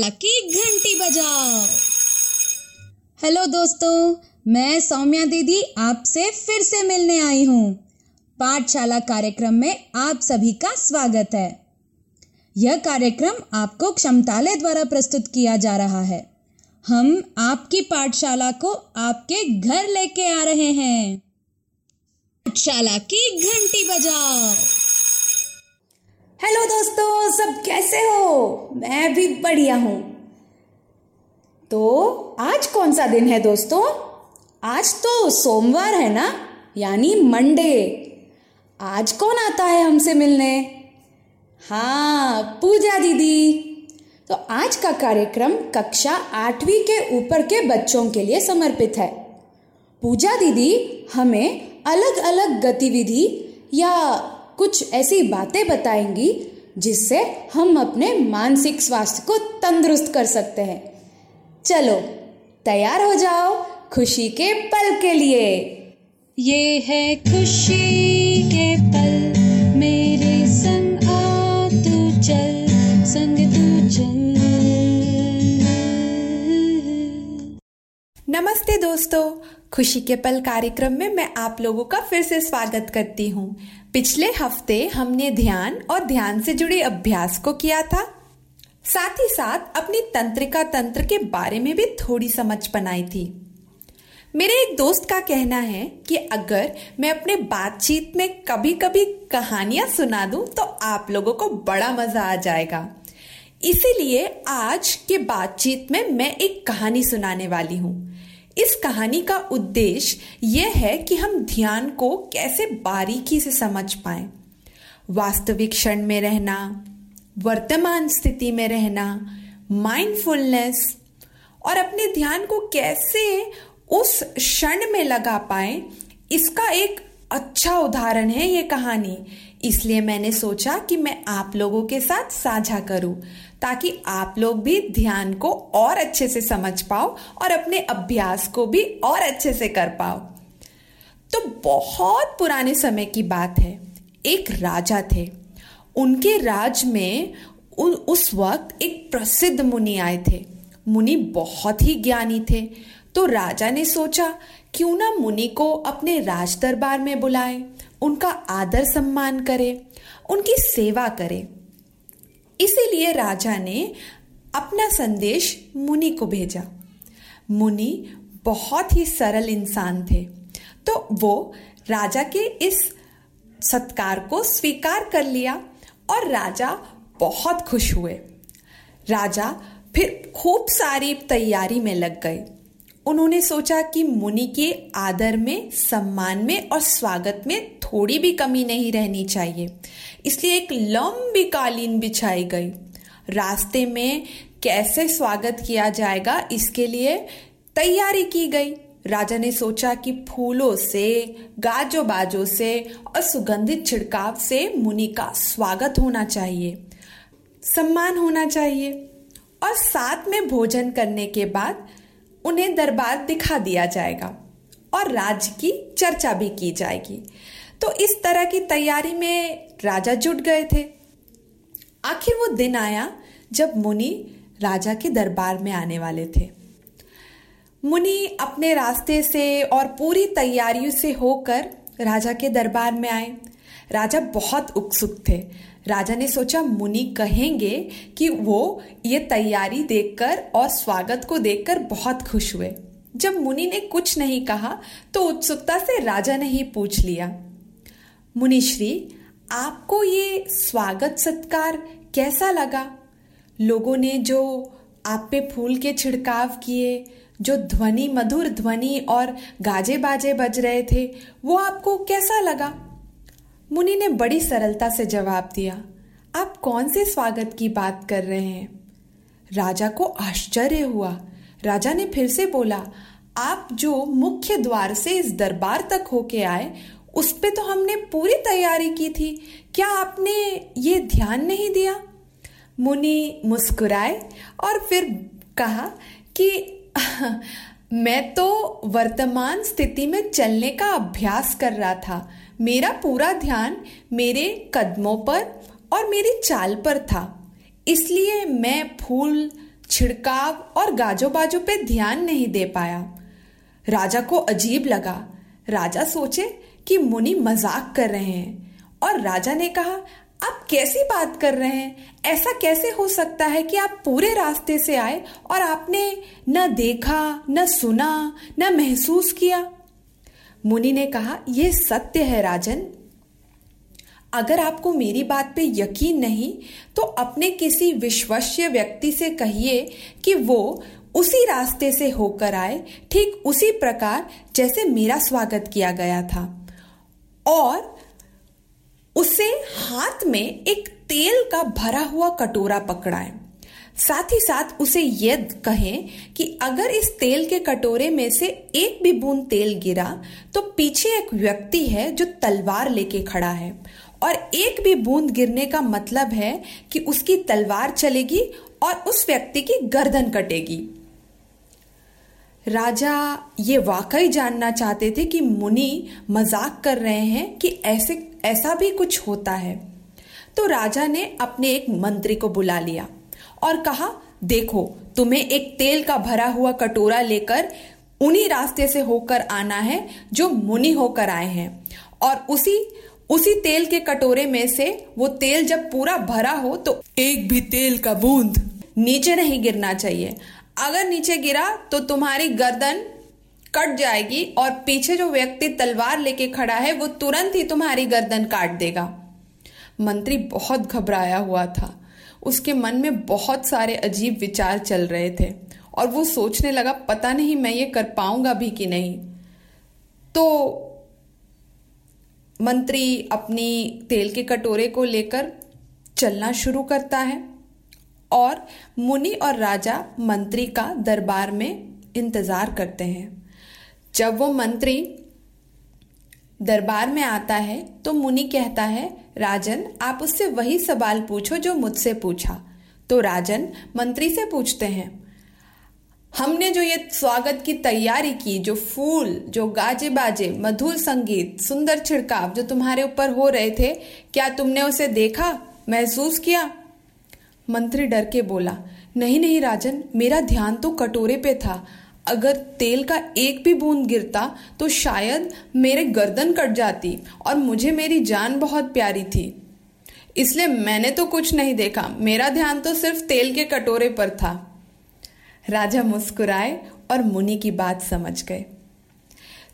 Lucky घंटी बजाओ। Hello दोस्तों, मैं सौम्या दीदी आपसे फिर से मिलने आई हूँ। पाठशाला कार्यक्रम में आप सभी का स्वागत है। यह कार्यक्रम आपको क्षमतालय द्वारा प्रस्तुत किया जा रहा है। हम आपकी पाठशाला को आपके घर लेके आ रहे हैं। पाठशाला की घंटी बजाओ। हेलो दोस्तों, सब कैसे हो? मैं भी बढ़िया हूँ। तो आज कौन सा दिन है दोस्तों? आज तो सोमवार है ना? यानी मंडे। आज कौन आता है हमसे मिलने? हाँ पूजा दीदी। तो आज का कार्यक्रम कक्षा आठवीं के ऊपर के बच्चों के लिए समर्पित है। पूजा दीदी, हमें अलग अलग गतिविधि या कुछ ऐसी बातें बताएँगी जिससे हम अपने मानसिक स्वास्थ्य को तंदुरुस्त कर सकते हैं। चलो तैयार हो जाओ खुशी के पल के लिए। ये है खुशी के पल मेरे संग आ तू चल संग तू चल। नमस्ते दोस्तों खुशी के पल कार्यक्रम में मैं आप लोगों का फिर से स्वागत करती हूँ। पिछले हफ़्ते हमने ध्यान और ध्यान से जुड़े अभ्यास को किया था। साथ ही साथ अपनी तंत्रिका तंत्र के बारे में भी थोड़ी समझ बनाई थी। मेरे एक दोस्त का कहना है कि अगर मैं अपने बातचीत में कभी कभी कहानियाँ सुना दूँ तो आप लोगों को बड़ा मज़ा आ जाएगा। इसीलिए आज के बातचीत में मैं एक कहानी सुनाने वाली हूँ। इस कहानी का उद्देश्य यह है कि हम ध्यान को कैसे बारीकी से समझ पाए। वास्तविक क्षण में रहना, वर्तमान स्थिति में रहना माइंडफुलनेस और अपने ध्यान को कैसे उस क्षण में लगा पाए, इसका एक अच्छा उदाहरण है ये कहानी। इसलिए मैंने सोचा कि मैं आप लोगों के साथ साझा करूँ, ताकि आप लोग भी ध्यान को और अच्छे से समझ पाओ और अपने अभ्यास को भी और अच्छे से कर पाओ। तो बहुत पुराने समय की बात है। एक राजा थे। उनके राज में उस वक्त एक प्रसिद्ध मुनि आए थे। मुनि बहुत ही ज्ञानी थे। तो राजा ने सोचा, क्यों ना मुनि को अपने राज दरबार में बुलाए? उनका आदर सम्मान करे, उनकी सेवा करे। इसीलिए राजा ने अपना संदेश मुनि को भेजा। मुनि बहुत ही सरल इंसान थे तो वो राजा के इस सत्कार को स्वीकार कर लिया और राजा बहुत खुश हुए। राजा फिर खूब सारी तैयारी में लग गए। उन्होंने सोचा कि मुनि के आदर में, सम्मान में और स्वागत में थोड़ी भी कमी नहीं रहनी चाहिए। इसलिए एक लंबी कालीन बिछाई गई। रास्ते में कैसे स्वागत किया जाएगा, इसके लिए तैयारी की गई। राजा ने सोचा कि फूलों से गाजो बाजो से और सुगंधित छिड़काव से मुनि का स्वागत होना चाहिए, सम्मान होना चाहिए। और साथ में भोजन करने के बाद उन्हें दरबार दिखा दिया जाएगा और राज्य की चर्चा भी की जाएगी। तो इस तरह की तैयारी में राजा जुट गए थे। आखिर वो दिन आया जब मुनि राजा के दरबार में आने वाले थे। मुनि अपने रास्ते से और पूरी तैयारियों से होकर राजा के दरबार में आए। राजा बहुत उत्सुक थे। राजा ने सोचा, मुनि कहेंगे कि वो ये तैयारी देखकर और स्वागत को देखकर बहुत खुश हुए। जब मुनि ने कुछ नहीं कहा तो उत्सुकता से राजा ने ही पूछ लिया, मुनिश्री, आपको ये स्वागत सत्कार कैसा लगा? लोगों ने जो आप पे फूल के छिड़काव किए, जो ध्वनि, मधुर ध्वनि और गाजे बाजे बज रहे थे, वो आपको कैसा लगा? मुनि ने बड़ी सरलता से जवाब दिया, आप कौन से स्वागत की बात कर रहे हैं? राजा को आश्चर्य हुआ। राजा ने फिर से बोला, आप जो मुख्य द्वार से इस दरबार तक होके आए, उस पे तो हमने पूरी तैयारी की थी। क्या आपने ये ध्यान नहीं दिया? मुनि मुस्कुराए और फिर कहा कि, मैं तो वर्तमान स्थिति में चलने का अभ्यास कर रहा था। मेरा पूरा ध्यान मेरे कदमों पर और मेरी चाल पर था। इसलिए मैं फूल, छिड़काव और गाजो बाजो पे ध्यान नहीं दे पाया। राजा को अजीब लगा। राजा सोचे कि मुनि मज़ाक कर रहे हैं और राजा ने कहा, आप कैसी बात कर रहे हैं? ऐसा कैसे हो सकता है कि आप पूरे रास्ते से आए और आपने न देखा, न सुना, न महसूस किया? मुनि ने कहा यह सत्य है राजन। अगर आपको मेरी बात पे यकीन नहीं तो अपने किसी विश्वस्य व्यक्ति से कहिए कि वो उसी रास्ते से होकर आए, ठीक उसी प्रकार जैसे मेरा स्वागत किया गया था। और उसे हाथ में एक तेल का भरा हुआ कटोरा पकड़ाए। साथ ही साथ उसे यह कहें कि अगर इस तेल के कटोरे में से एक भी बूंद तेल गिरा तो पीछे एक व्यक्ति है जो तलवार लेके खड़ा है। और एक भी बूंद गिरने का मतलब है कि उसकी तलवार चलेगी और उस व्यक्ति की गर्दन कटेगी। राजा ये वाकई जानना चाहते थे कि मुनि मज़ाक कर रहे हैं कि ऐसे, ऐसा भी कुछ होता है। तो राजा ने अपने एक मंत्री को बुला लिया। और कहा, देखो, तुम्हें एक तेल का भरा हुआ कटोरा लेकर उन्हीं रास्ते से होकर आना है जो मुनि होकर आए हैं। और उसी उसी तेल के कटोरे में से वो तेल जब पूरा भरा हो तो एक भी तेल का बूंद नीचे नहीं गिरना चाहिए। अगर नीचे गिरा तो तुम्हारी गर्दन कट जाएगी और पीछे जो व्यक्ति तलवार लेके खड़ा है वो तुरंत ही तुम्हारी गर्दन काट देगा। मंत्री बहुत घबराया हुआ था। उसके मन में बहुत सारे अजीब विचार चल रहे थे और वो सोचने लगा, पता नहीं मैं ये कर पाऊँगा भी कि नहीं? तो मंत्री अपनी तेल के कटोरे को लेकर चलना शुरू करता है और मुनि और राजा मंत्री का दरबार में इंतज़ार करते हैं। जब वो मंत्री दरबार में आता है तो मुनि कहता है, राजन, आप उससे वही सवाल पूछो जो मुझसे पूछा। तो राजन मंत्री से पूछते हैं, हमने जो ये स्वागत की तैयारी की, जो फूल, जो गाजे बाजे मधुर संगीत, सुंदर छिड़काव जो तुम्हारे ऊपर हो रहे थे, क्या तुमने उसे देखा, महसूस किया? मंत्री डर के बोला, नहीं नहीं राजन, मेरा ध्यान तो कटोरे पे था। अगर तेल का एक भी बूंद गिरता तो शायद मेरे गर्दन कट जाती और मुझे मेरी जान बहुत प्यारी थी। इसलिए मैंने तो कुछ नहीं देखा। मेरा ध्यान तो सिर्फ़ तेल के कटोरे पर था। राजा मुस्कुराए और मुनि की बात समझ गए।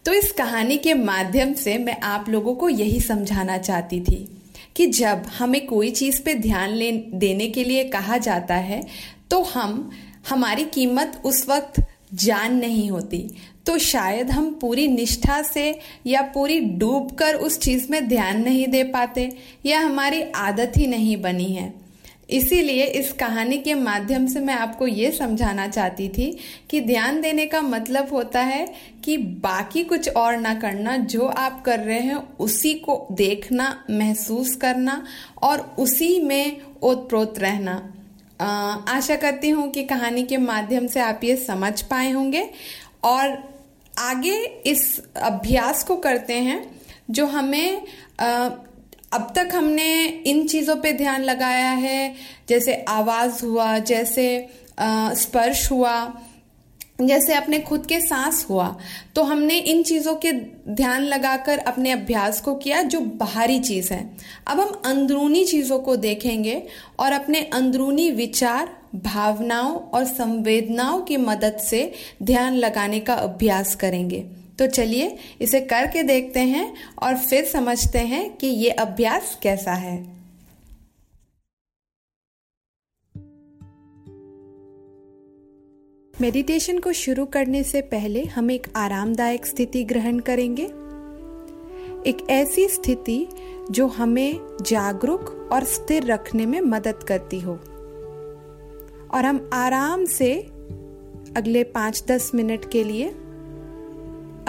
तो इस कहानी के माध्यम से मैं आप लोगों को यही समझाना चाहती थी कि जब हमें कोई चीज़ पे ध्यान देने के लिए कहा जाता है तो हम, हमारी कीमत उस वक्त जान नहीं होती। तो शायद हम पूरी निष्ठा से या पूरी डूब कर उस चीज़ में ध्यान नहीं दे पाते या हमारी आदत ही नहीं बनी है। इसीलिए इस कहानी के माध्यम से मैं आपको ये समझाना चाहती थी कि ध्यान देने का मतलब होता है कि बाकी कुछ और ना करना, जो आप कर रहे हैं, उसी को देखना, महसूस करना और उसी में ओतप्रोत रहना। आशा करती हूँ कि कहानी के माध्यम से आप ये समझ पाए होंगे। और आगे इस अभ्यास को करते हैं जो हमें आ, अब तक हमने इन चीज़ों पे ध्यान लगाया है जैसे आवाज़ हुआ जैसे स्पर्श हुआ जैसे अपने खुद के सांस हुआ तो हमने इन चीज़ों के ध्यान लगाकर अपने अभ्यास को किया, जो बाहरी चीज़ है। अब हम अंदरूनी चीज़ों को देखेंगे और अपने अंदरूनी विचार, भावनाओं और संवेदनाओं की मदद से ध्यान लगाने का अभ्यास करेंगे। तो चलिए, इसे करके देखते हैं और फिर समझते हैं कि ये अभ्यास कैसा है। मेडिटेशन को शुरू करने से पहले हम एक आरामदायक स्थिति ग्रहण करेंगे। एक ऐसी स्थिति जो हमें जागरूक और स्थिर रखने में मदद करती हो। और हम आराम से अगले पाँच दस मिनट के लिए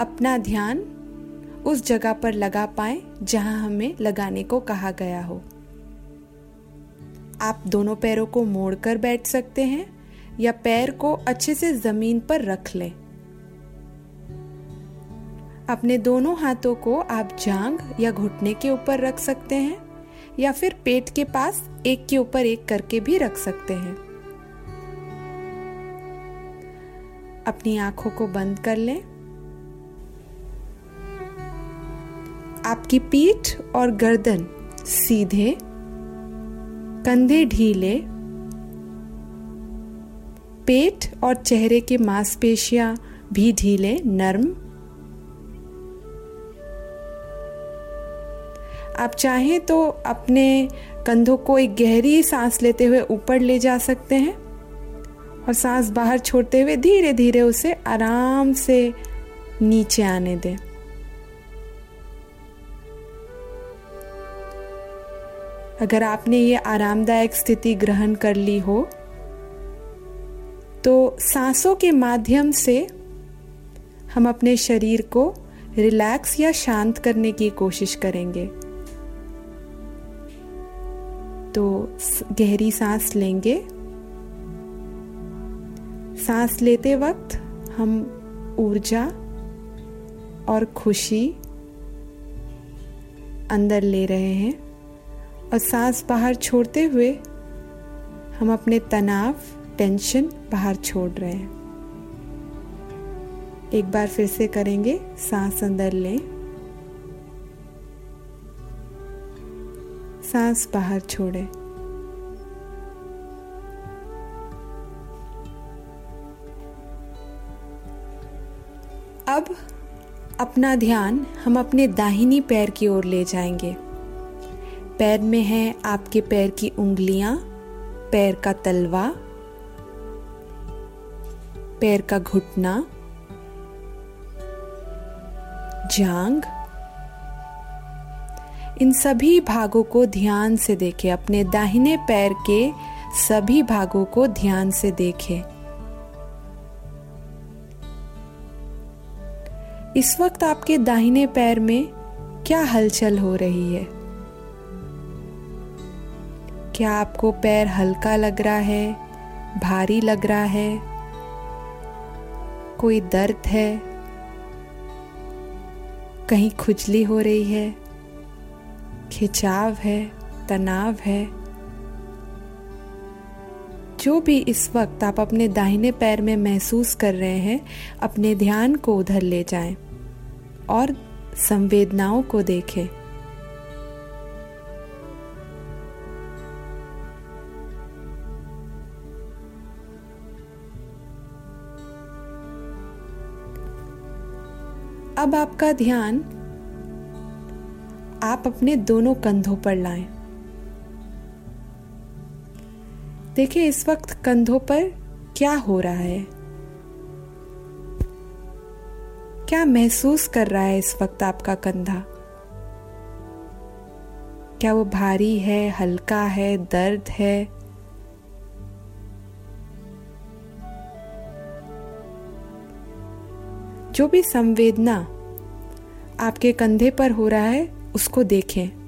अपना ध्यान उस जगह पर लगा पाए जहाँ हमें लगाने को कहा गया हो। आप दोनों पैरों को मोड़कर बैठ सकते हैं। या पैर को अच्छे से ज़मीन पर रख लें। अपने दोनों हाथों को आप जांग या घुटने के ऊपर रख सकते हैं, या फिर पेट के पास एक के ऊपर एक करके भी रख सकते हैं। अपनी आँखों को बंद कर लें। आपकी पीठ और गर्दन सीधे कंधे ढीले पेट और चेहरे की मांसपेशियाँ भी ढीले, नर्म। आप चाहें तो अपने कंधों को एक गहरी सांस लेते हुए ऊपर ले जा सकते हैं और सांस बाहर छोड़ते हुए धीरे धीरे उसे आराम से नीचे आने दें। अगर आपने ये आरामदायक स्थिति ग्रहण कर ली हो तो सांसों के माध्यम से हम अपने शरीर को रिलैक्स या शांत करने की कोशिश करेंगे। तो गहरी सांस लेंगे। सांस लेते वक्त हम ऊर्जा और खुशी अंदर ले रहे हैं और सांस बाहर छोड़ते हुए हम अपने तनाव टेंशन बाहर छोड़ रहे हैं। एक बार फिर से करेंगे, सांस अंदर लें। सांस बाहर छोड़ें। अब अपना ध्यान हम अपने दाहिनी पैर की ओर ले जाएँगे। पैर में है आपके पैर की उंगलियाँ, पैर का तलवा पैर का घुटना, जांग। इन सभी भागों को ध्यान से देखें, अपने दाहिने पैर के सभी भागों को ध्यान से देखें। इस वक्त आपके दाहिने पैर में क्या हलचल हो रही है? क्या आपको पैर हल्का लग रहा है, भारी लग रहा है? कोई दर्द है? कहीं खुजली हो रही है? खिंचाव है? तनाव है? जो भी इस वक्त आप अपने दाहिने पैर में महसूस कर रहे हैं, अपने ध्यान को उधर ले जाएँ और संवेदनाओं को देखें। अब आपका ध्यान आप अपने दोनों कंधों पर लाएँ। देखिए, इस वक्त कंधों पर क्या हो रहा है? क्या महसूस कर रहा है इस वक्त आपका कंधा? क्या वो भारी है, हल्का है, दर्द है? जो भी संवेदना आपके कंधे पर हो रहा है, उसको देखें।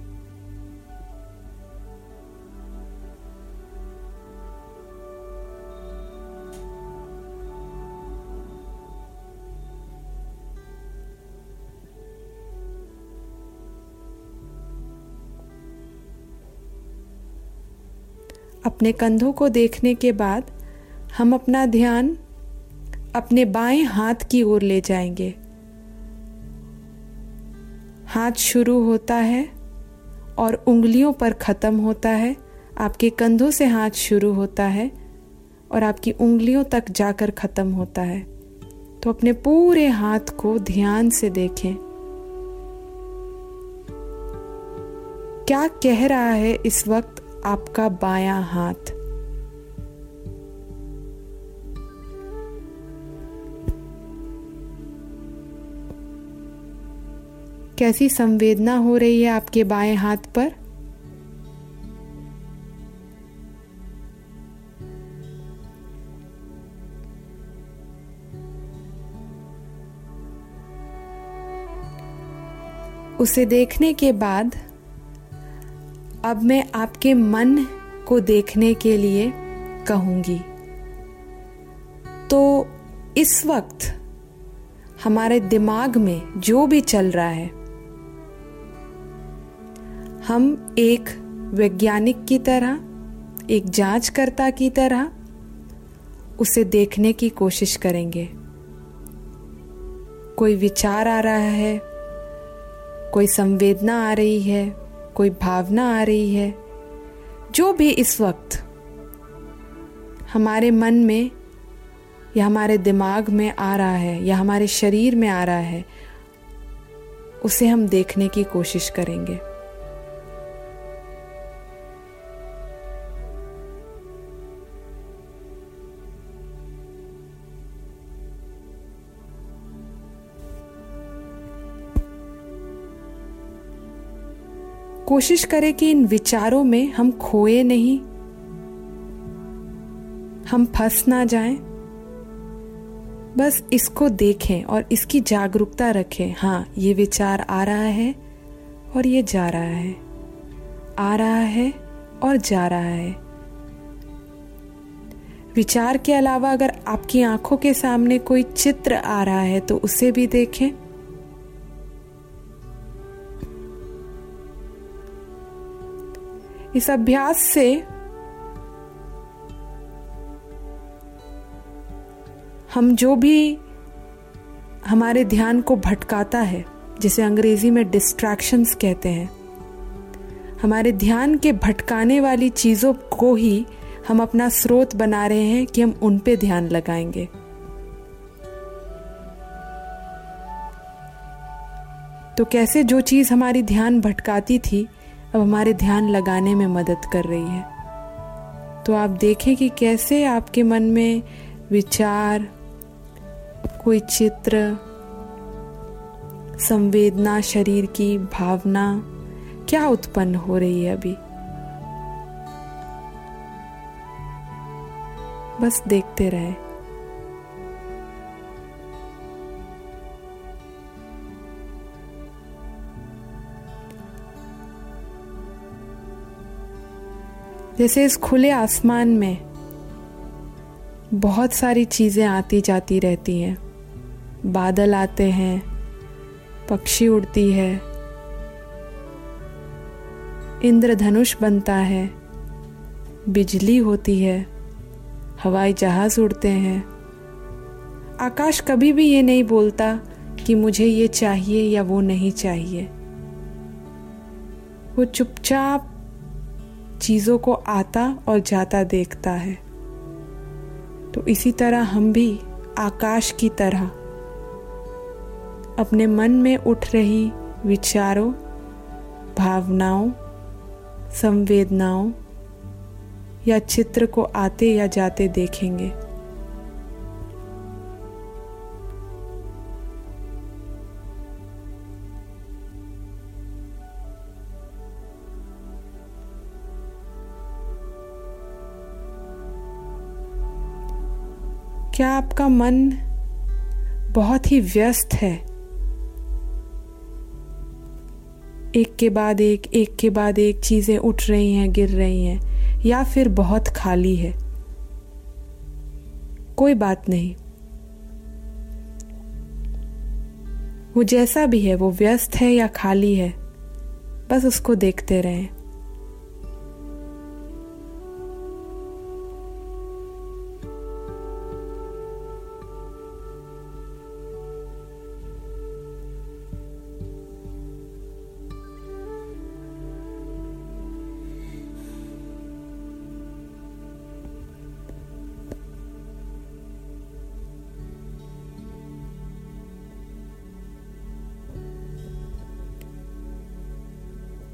अपने कंधों को देखने के बाद हम अपना ध्यान अपने बाएँ हाथ की ओर ले जाएँगे। हाथ शुरू होता है और उंगलियों पर ख़त्म होता है। आपके कंधों से हाथ शुरू होता है और आपकी उंगलियों तक जाकर ख़त्म होता है। तो अपने पूरे हाथ को ध्यान से देखें। क्या कह रहा है इस वक्त आपका बायां हाथ? कैसी संवेदना हो रही है आपके बाएँ हाथ पर? उसे देखने के बाद, अब मैं आपके मन को देखने के लिए कहूँगी। तो इस वक्त, हमारे दिमाग में जो भी चल रहा है हम एक वैज्ञानिक की तरह, एक जांचकर्ता की तरह उसे देखने की कोशिश करेंगे। कोई विचार आ रहा है, कोई संवेदना आ रही है, कोई भावना आ रही है, जो भी इस वक्त हमारे मन में या हमारे दिमाग में आ रहा है या हमारे शरीर में आ रहा है, उसे हम देखने की कोशिश करेंगे। कोशिश करें कि इन विचारों में हम खोए नहीं, हम फंस ना जाएँ। बस इसको देखें और इसकी जागरूकता रखें। हाँ ये विचार आ रहा है और ये जा रहा है। आ रहा है और जा रहा है। विचार के अलावा अगर आपकी आँखों के सामने कोई चित्र आ रहा है तो उसे भी देखें। इस अभ्यास से हम जो भी हमारे ध्यान को भटकाता है, जिसे अंग्रेज़ी में डिस्ट्रैक्शंस कहते हैं, हमारे ध्यान के भटकाने वाली चीज़ों को ही हम अपना स्रोत बना रहे हैं कि हम उन पे ध्यान लगाएँगे। तो कैसे जो चीज़ हमारी ध्यान भटकाती थी अब हमारे ध्यान लगाने में मदद कर रही है। तो आप देखें कि कैसे आपके मन में विचार, कोई चित्र, संवेदना, शरीर की भावना, क्या उत्पन्न हो रही है अभी? बस देखते रहे। जैसे इस खुले आसमान में बहुत सारी चीज़ें आती जाती रहती हैं। बादल आते हैं, पक्षी उड़ती है, इंद्रधनुष बनता है, बिजली होती है, हवाई जहाज़ उड़ते हैं। आकाश कभी भी ये नहीं बोलता कि मुझे ये चाहिए या वो नहीं चाहिए। वो चुपचाप चीज़ों को आता और जाता देखता है। तो इसी तरह हम भी आकाश की तरह अपने मन में उठ रही विचारों, भावनाओं, संवेदनाओं या चित्र को आते या जाते देखेंगे। क्या आपका मन बहुत ही व्यस्त है? एक के बाद एक एक के बाद एक चीज़ें उठ रही हैं, गिर रही हैं, या फिर बहुत खाली है। कोई बात नहीं। वो जैसा भी है, वो व्यस्त है या खाली है, बस उसको देखते रहें।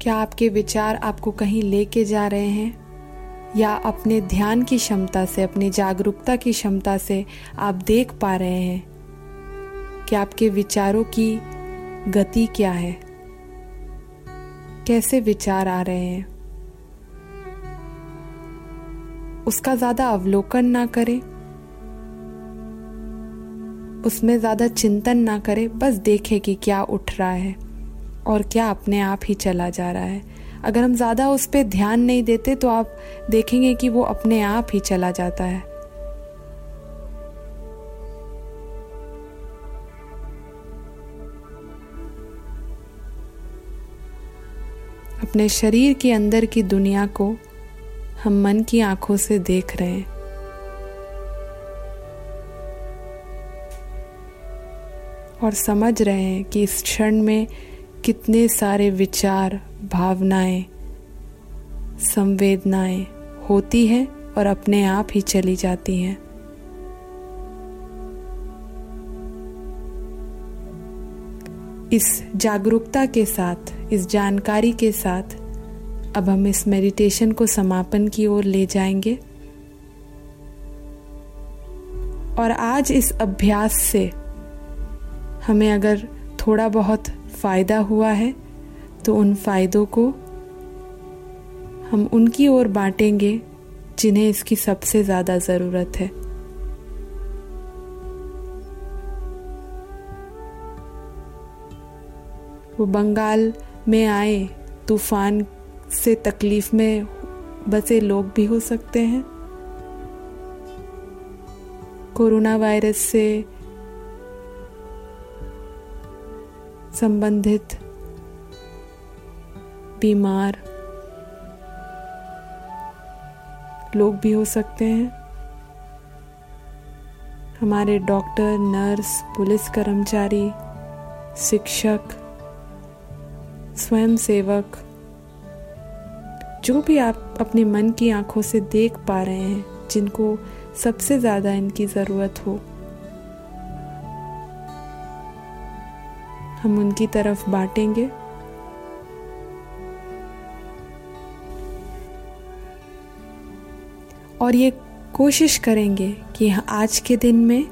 क्या आपके विचार आपको कहीं लेके जा रहे हैं? या अपने ध्यान की क्षमता से, अपनी जागरूकता की क्षमता से आप देख पा रहे हैं? कि आपके विचारों की गति क्या है? कैसे विचार आ रहे हैं? उसका ज़्यादा अवलोकन ना करें। उसमें ज़्यादा चिंतन ना करें। बस देखें कि क्या उठ रहा है। और क्या अपने आप ही चला जा रहा है? अगर हम ज़्यादा उस पर ध्यान नहीं देते तो आप देखेंगे कि वो अपने आप ही चला जाता है। अपने शरीर के अंदर की दुनिया को हम मन की आँखों से देख रहे हैं। और समझ रहे हैं कि इस क्षण में कितने सारे विचार, भावनाएँ, संवेदनाएँ होती हैं और अपने आप ही चली जाती हैं। इस जागरूकता के साथ, इस जानकारी के साथ, अब हम इस मेडिटेशन को समापन की ओर ले जाएँगे। और आज इस अभ्यास से हमें अगर थोड़ा बहुत फ़ायदा हुआ है तो उन फ़ायदों को हम उनकी ओर बांटेंगे, जिन्हें इसकी सबसे ज़्यादा ज़रूरत है। वो बंगाल में आए, तूफ़ान से तकलीफ़ में बसे लोग भी हो सकते हैं। कोरोना वायरस से संबंधित बीमार लोग भी हो सकते हैं। हमारे डॉक्टर, नर्स, पुलिस कर्मचारी, शिक्षक स्वयं सेवक जो भी आप अपने मन की आँखों से देख पा रहे हैं, जिनको सबसे ज़्यादा इनकी ज़रूरत हो। हम उनकी तरफ़ बांटेंगे। और ये कोशिश करेंगे कि आज के दिन में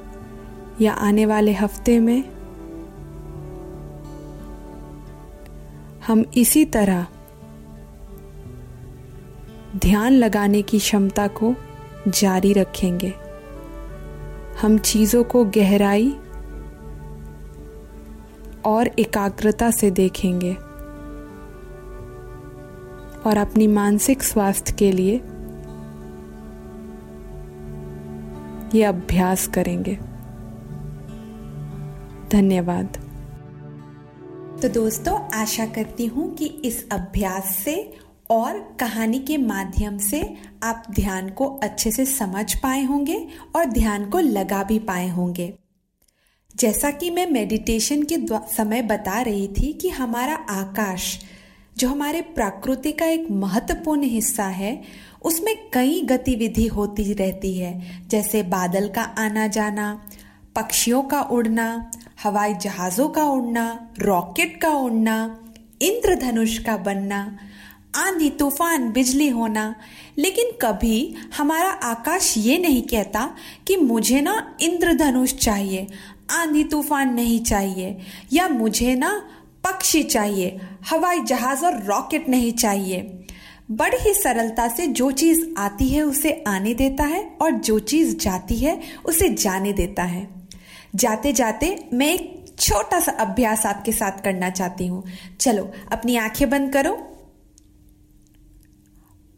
या आने वाले हफ़्ते में हम इसी तरह ध्यान लगाने की क्षमता को जारी रखेंगे। हम चीज़ों को गहराई और एकाग्रता से देखेंगे और अपनी मानसिक स्वास्थ्य के लिए ये अभ्यास करेंगे। धन्यवाद। तो दोस्तों, आशा करती हूँ कि इस अभ्यास से और कहानी के माध्यम से आप ध्यान को अच्छे से समझ पाए होंगे और ध्यान को लगा भी पाए होंगे। जैसा कि मैं मेडिटेशन के समय बता रही थी कि हमारा आकाश, जो हमारे प्रकृति का एक महत्वपूर्ण हिस्सा है, उसमें कई गतिविधि होती रहती है। जैसे बादल का आना जाना, पक्षियों का उड़ना, हवाई जहाज़ों का उड़ना रॉकेट का उड़ना, इंद्रधनुष का बनना, आंधी, तूफ़ान, बिजली होना। लेकिन कभी हमारा आकाश ये नहीं कहता कि मुझे ना इंद्रधनुष चाहिए। आंधी तूफ़ान नहीं चाहिए, या मुझे ना पक्षी चाहिए, हवाई जहाज़ और रॉकेट नहीं चाहिए। बड़ी ही सरलता से जो चीज़ आती है उसे आने देता है और जो चीज़ जाती है उसे जाने देता है। जाते जाते मैं एक छोटा सा अभ्यास आपके साथ करना चाहती हूँ। चलो, अपनी आँखें बंद करो।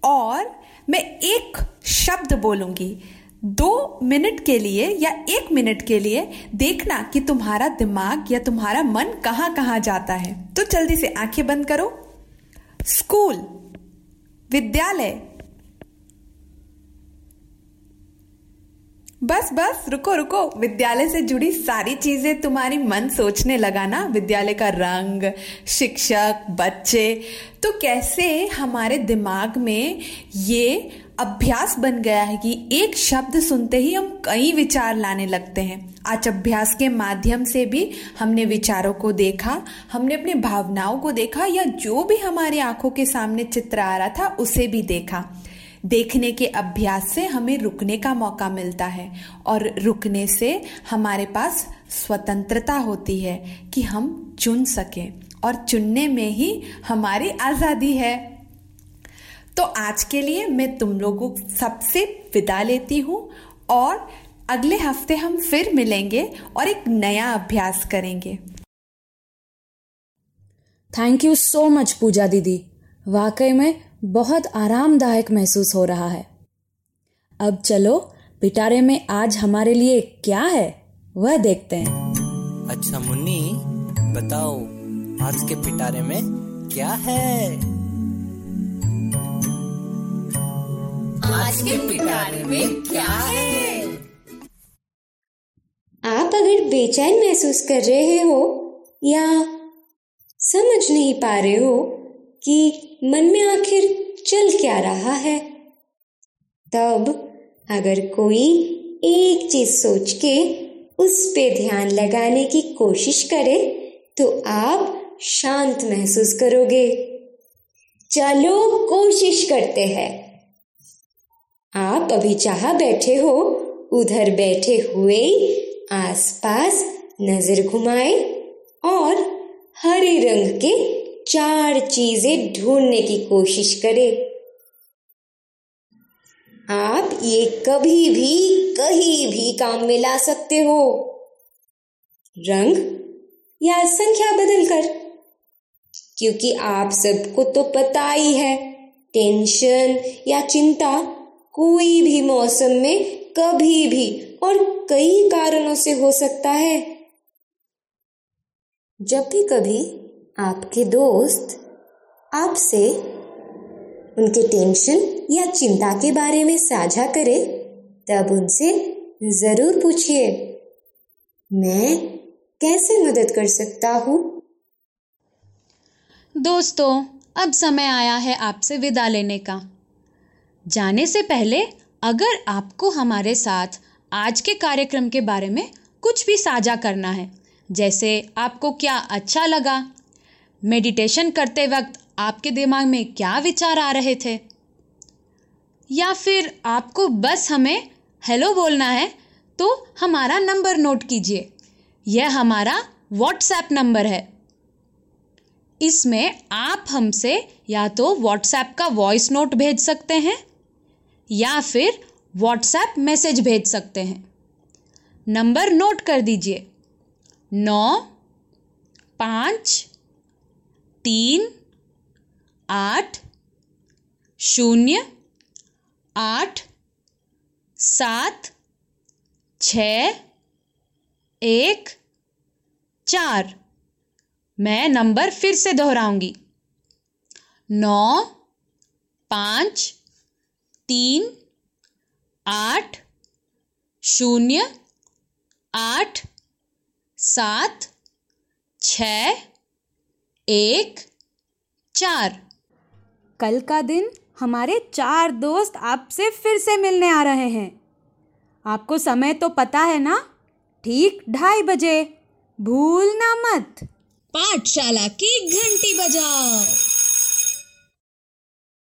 और मैं एक शब्द बोलूँगी। दो मिनट के लिए या एक मिनट के लिए देखना कि तुम्हारा दिमाग या तुम्हारा मन कहाँ कहाँ जाता है। तो जल्दी से आँखें बंद करो। स्कूल, विद्यालय। बस बस, रुको रुको। विद्यालय से जुड़ी सारी चीज़ें तुम्हारी मन सोचने लगा ना विद्यालय का रंग, शिक्षक, बच्चे। तो कैसे हमारे दिमाग में ये अभ्यास बन गया है कि एक शब्द सुनते ही हम कई विचार लाने लगते हैं। आज अभ्यास के माध्यम से भी हमने विचारों को देखा, हमने अपनी भावनाओं को देखा या जो भी हमारी आँखों के सामने चित्र आ रहा था, उसे भी देखा। देखने के अभ्यास से हमें रुकने का मौका मिलता है और रुकने से हमारे पास स्वतंत्रता होती है कि हम चुन सकें और चुनने में ही हमारी आज़ादी है। तो आज के लिए मैं तुम लोगों सबसे विदा लेती हूँ और अगले हफ़्ते हम फिर मिलेंगे और एक नया अभ्यास करेंगे। Thank you so much Puja didi. वाकई में बहुत आरामदायक महसूस हो रहा है। अब चलो पिटारे में आज हमारे लिए क्या है वह देखते हैं। अच्छा मुन्नी बताओ आज के पिटारे में क्या है? आज के में क्या है? आप अगर बेचैन महसूस कर रहे हो या समझ नहीं पा रहे हो कि मन में आखिर चल क्या रहा है, तब अगर कोई एक चीज़ सोच के उस पे ध्यान लगाने की कोशिश करे तो आप शांत महसूस करोगे। चलो कोशिश करते हैं। आप अभी जहाँ बैठे हो, उधर बैठे हुए आसपास नज़र घुमाए और हरे रंग के चार चीज़ें ढूँढने की कोशिश करें। आप ये कभी भी, कहीं भी काम में ला सकते हो। रंग या संख्या बदलकर, क्योंकि आप सबको तो पता ही है, टेंशन या चिंता कोई भी मौसम में कभी भी और कई कारणों से हो सकता है। जब भी कभी आपके दोस्त आपसे उनके टेंशन या चिंता के बारे में साझा करें, तब उनसे ज़रूर पूछिए, मैं कैसे मदद कर सकता हूँ? दोस्तों, अब समय आया है आपसे विदा लेने का। जाने से पहले अगर आपको हमारे साथ आज के कार्यक्रम के बारे में कुछ भी साझा करना है, जैसे आपको क्या अच्छा लगा मेडिटेशन करते वक्त आपके दिमाग में क्या विचार आ रहे थे, या फिर आपको बस हमें हेलो बोलना है तो हमारा नंबर नोट कीजिए। यह हमारा व्हाट्सएप नंबर है। इसमें आप हमसे या तो व्हाट्सएप का वॉइस नोट भेज सकते हैं या फिर व्हाट्सएप मैसेज भेज सकते हैं। नंबर नोट कर दीजिए। नौ, पाँच, तीन, आठ, शून्य, आठ, सात, छ, एक, चार। मैं नंबर फिर से दोहराऊँगी। नौ, पाँच तीन आठ शून्य आठ सात छ एक चार। कल का दिन हमारे चार दोस्त आपसे फिर से मिलने आ रहे हैं। आपको समय तो पता है ना? ठीक ढाई बजे। भूलना मत। पाठशाला की घंटी बजाओ।